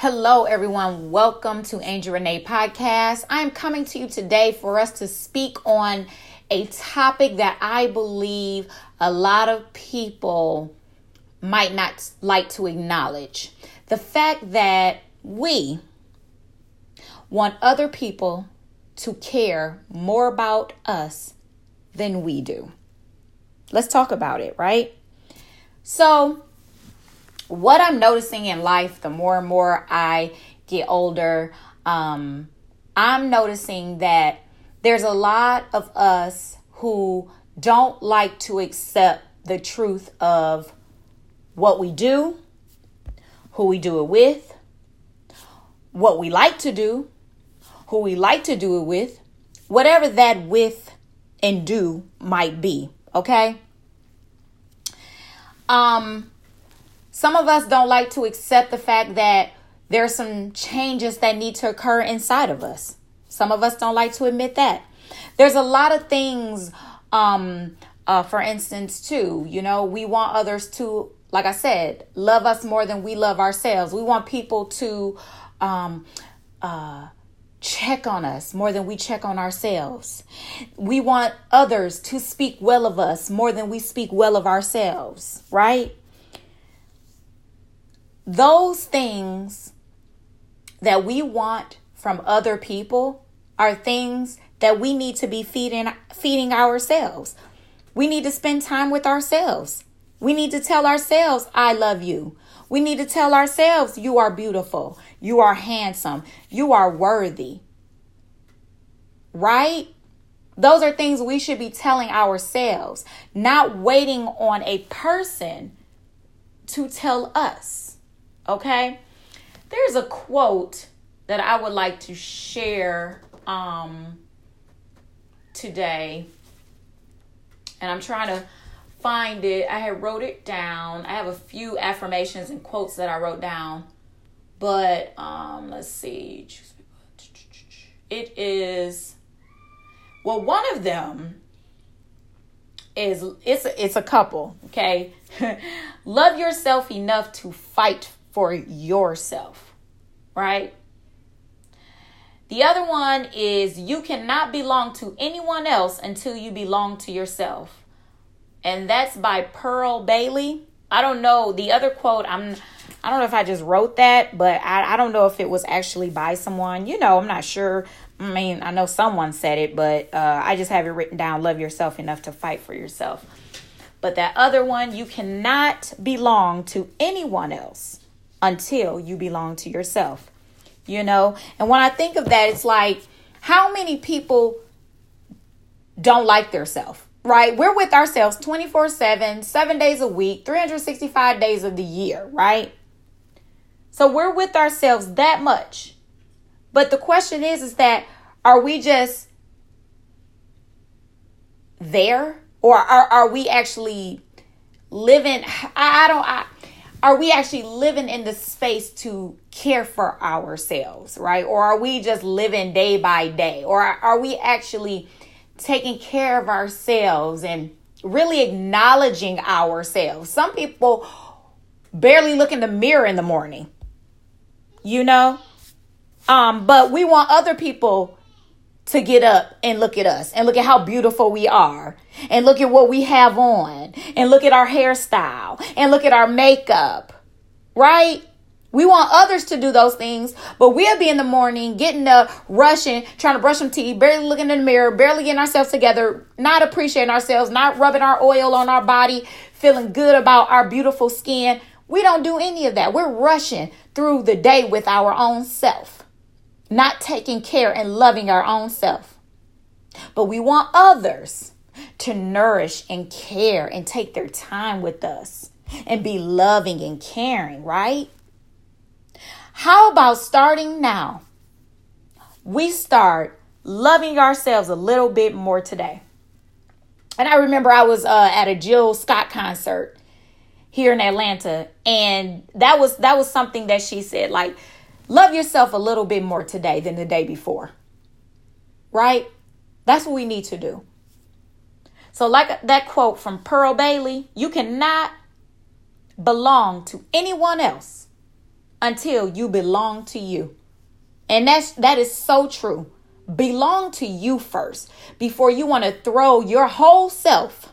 Hello, everyone. Welcome to Angel Renee Podcast. I am coming to you today for us to speak on a topic that I believe a lot of people might not like to acknowledge. The fact that we want other people to care more about us than we do. Let's talk about it, right? So, what I'm noticing in life, the more and more I get older, um, I'm noticing that there's a lot of us who don't like to accept the truth of what we do, who we do it with, what we like to do, who we like to do it with, whatever that with and do might be, okay? Um some of us don't like to accept the fact that there's some changes that need to occur inside of us. Some of us don't like to admit that. There's a lot of things, um, uh, for instance, too, you know, we want others to, like I said, love us more than we love ourselves. We want people to, um, uh, check on us more than we check on ourselves. We want others to speak well of us more than we speak well of ourselves, right? Those things that we want from other people are things that we need to be feeding feeding ourselves. We need to spend time with ourselves. We need to tell ourselves I love you. We need to tell ourselves you are beautiful, you are handsome, you are worthy. Right? Those are things we should be telling ourselves, not waiting on a person to tell us. Okay? There's a quote that I would like to share um, today. And I'm trying to find it. I had wrote it down. I have a few affirmations and quotes that I wrote down. But um, let's see. It is well, one of them is it's it's a couple, okay? Love yourself enough to fight for yourself, right? The other one is you cannot belong to anyone else until you belong to yourself. And that's by Pearl Bailey. I don't know the other quote. I'm I don't know if I just wrote that, but I, I don't know if it was actually by someone. You know, I'm not sure. I mean, I know someone said it, but uh, I just have it written down. Love yourself enough to fight for yourself. But that other one, you cannot belong to anyone else until you belong to yourself. You know? And when I think of that, it's like how many people don't like themselves, right? We're with ourselves 24 7, seven days a week, 365 days of the year, right? So we're with ourselves that much. But the question is, is that are we just there or are, are we actually living? I, I don't, I, are we actually living in the space to care for ourselves, right? Or are we just living day by day? Or are we actually taking care of ourselves and really acknowledging ourselves? Some people barely look in the mirror in the morning, you know? Um, but we want other people to get up and look at us and look at how beautiful we are and look at what we have on and look at our hairstyle and look at our makeup, right? We want others to do those things, but we'll be in the morning getting up, rushing, trying to brush some teeth, barely looking in the mirror, barely getting ourselves together, not appreciating ourselves, not rubbing our oil on our body, feeling good about our beautiful skin. We don't do any of that. We're rushing through the day with our own self not taking care and loving our own self. But we want others to nourish and care and take their time with us and be loving and caring, right? How about starting now? We start loving ourselves a little bit more today. And I remember I was uh, at a Jill Scott concert here in Atlanta, and that was that was something that she said like Love yourself a little bit more today than the day before. Right? That's what we need to do. So, like that quote from Pearl Bailey, you cannot belong to anyone else until you belong to you. And that's that is so true. Belong to you first before you want to throw your whole self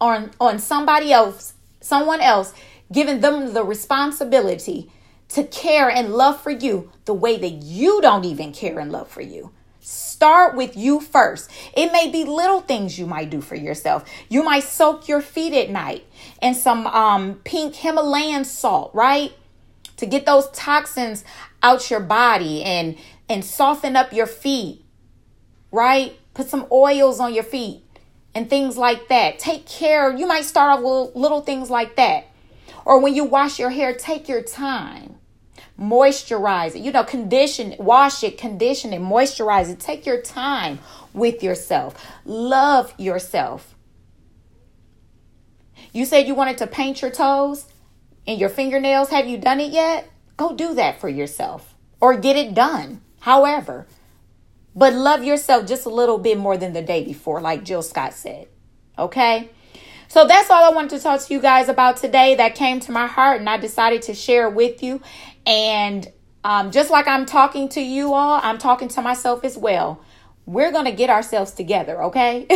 on on somebody else, someone else, giving them the responsibility to care and love for you the way that you don't even care and love for you. Start with you first. It may be little things you might do for yourself. You might soak your feet at night in some um, pink Himalayan salt, right? To get those toxins out your body and and soften up your feet, right? Put some oils on your feet and things like that. Take care. You might start off with little things like that. Or when you wash your hair, take your time. Moisturize it. You know, condition, wash it, condition it, moisturize it. Take your time with yourself. Love yourself. You said you wanted to paint your toes and your fingernails. Have you done it yet? Go do that for yourself or get it done. However, but love yourself just a little bit more than the day before, like Jill Scott said. Okay? So that's all I wanted to talk to you guys about today. That came to my heart, and I decided to share with you. And um, just like I'm talking to you all, I'm talking to myself as well. We're going to get ourselves together, okay?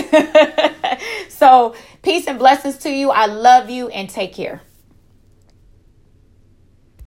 so, peace and blessings to you. I love you and take care.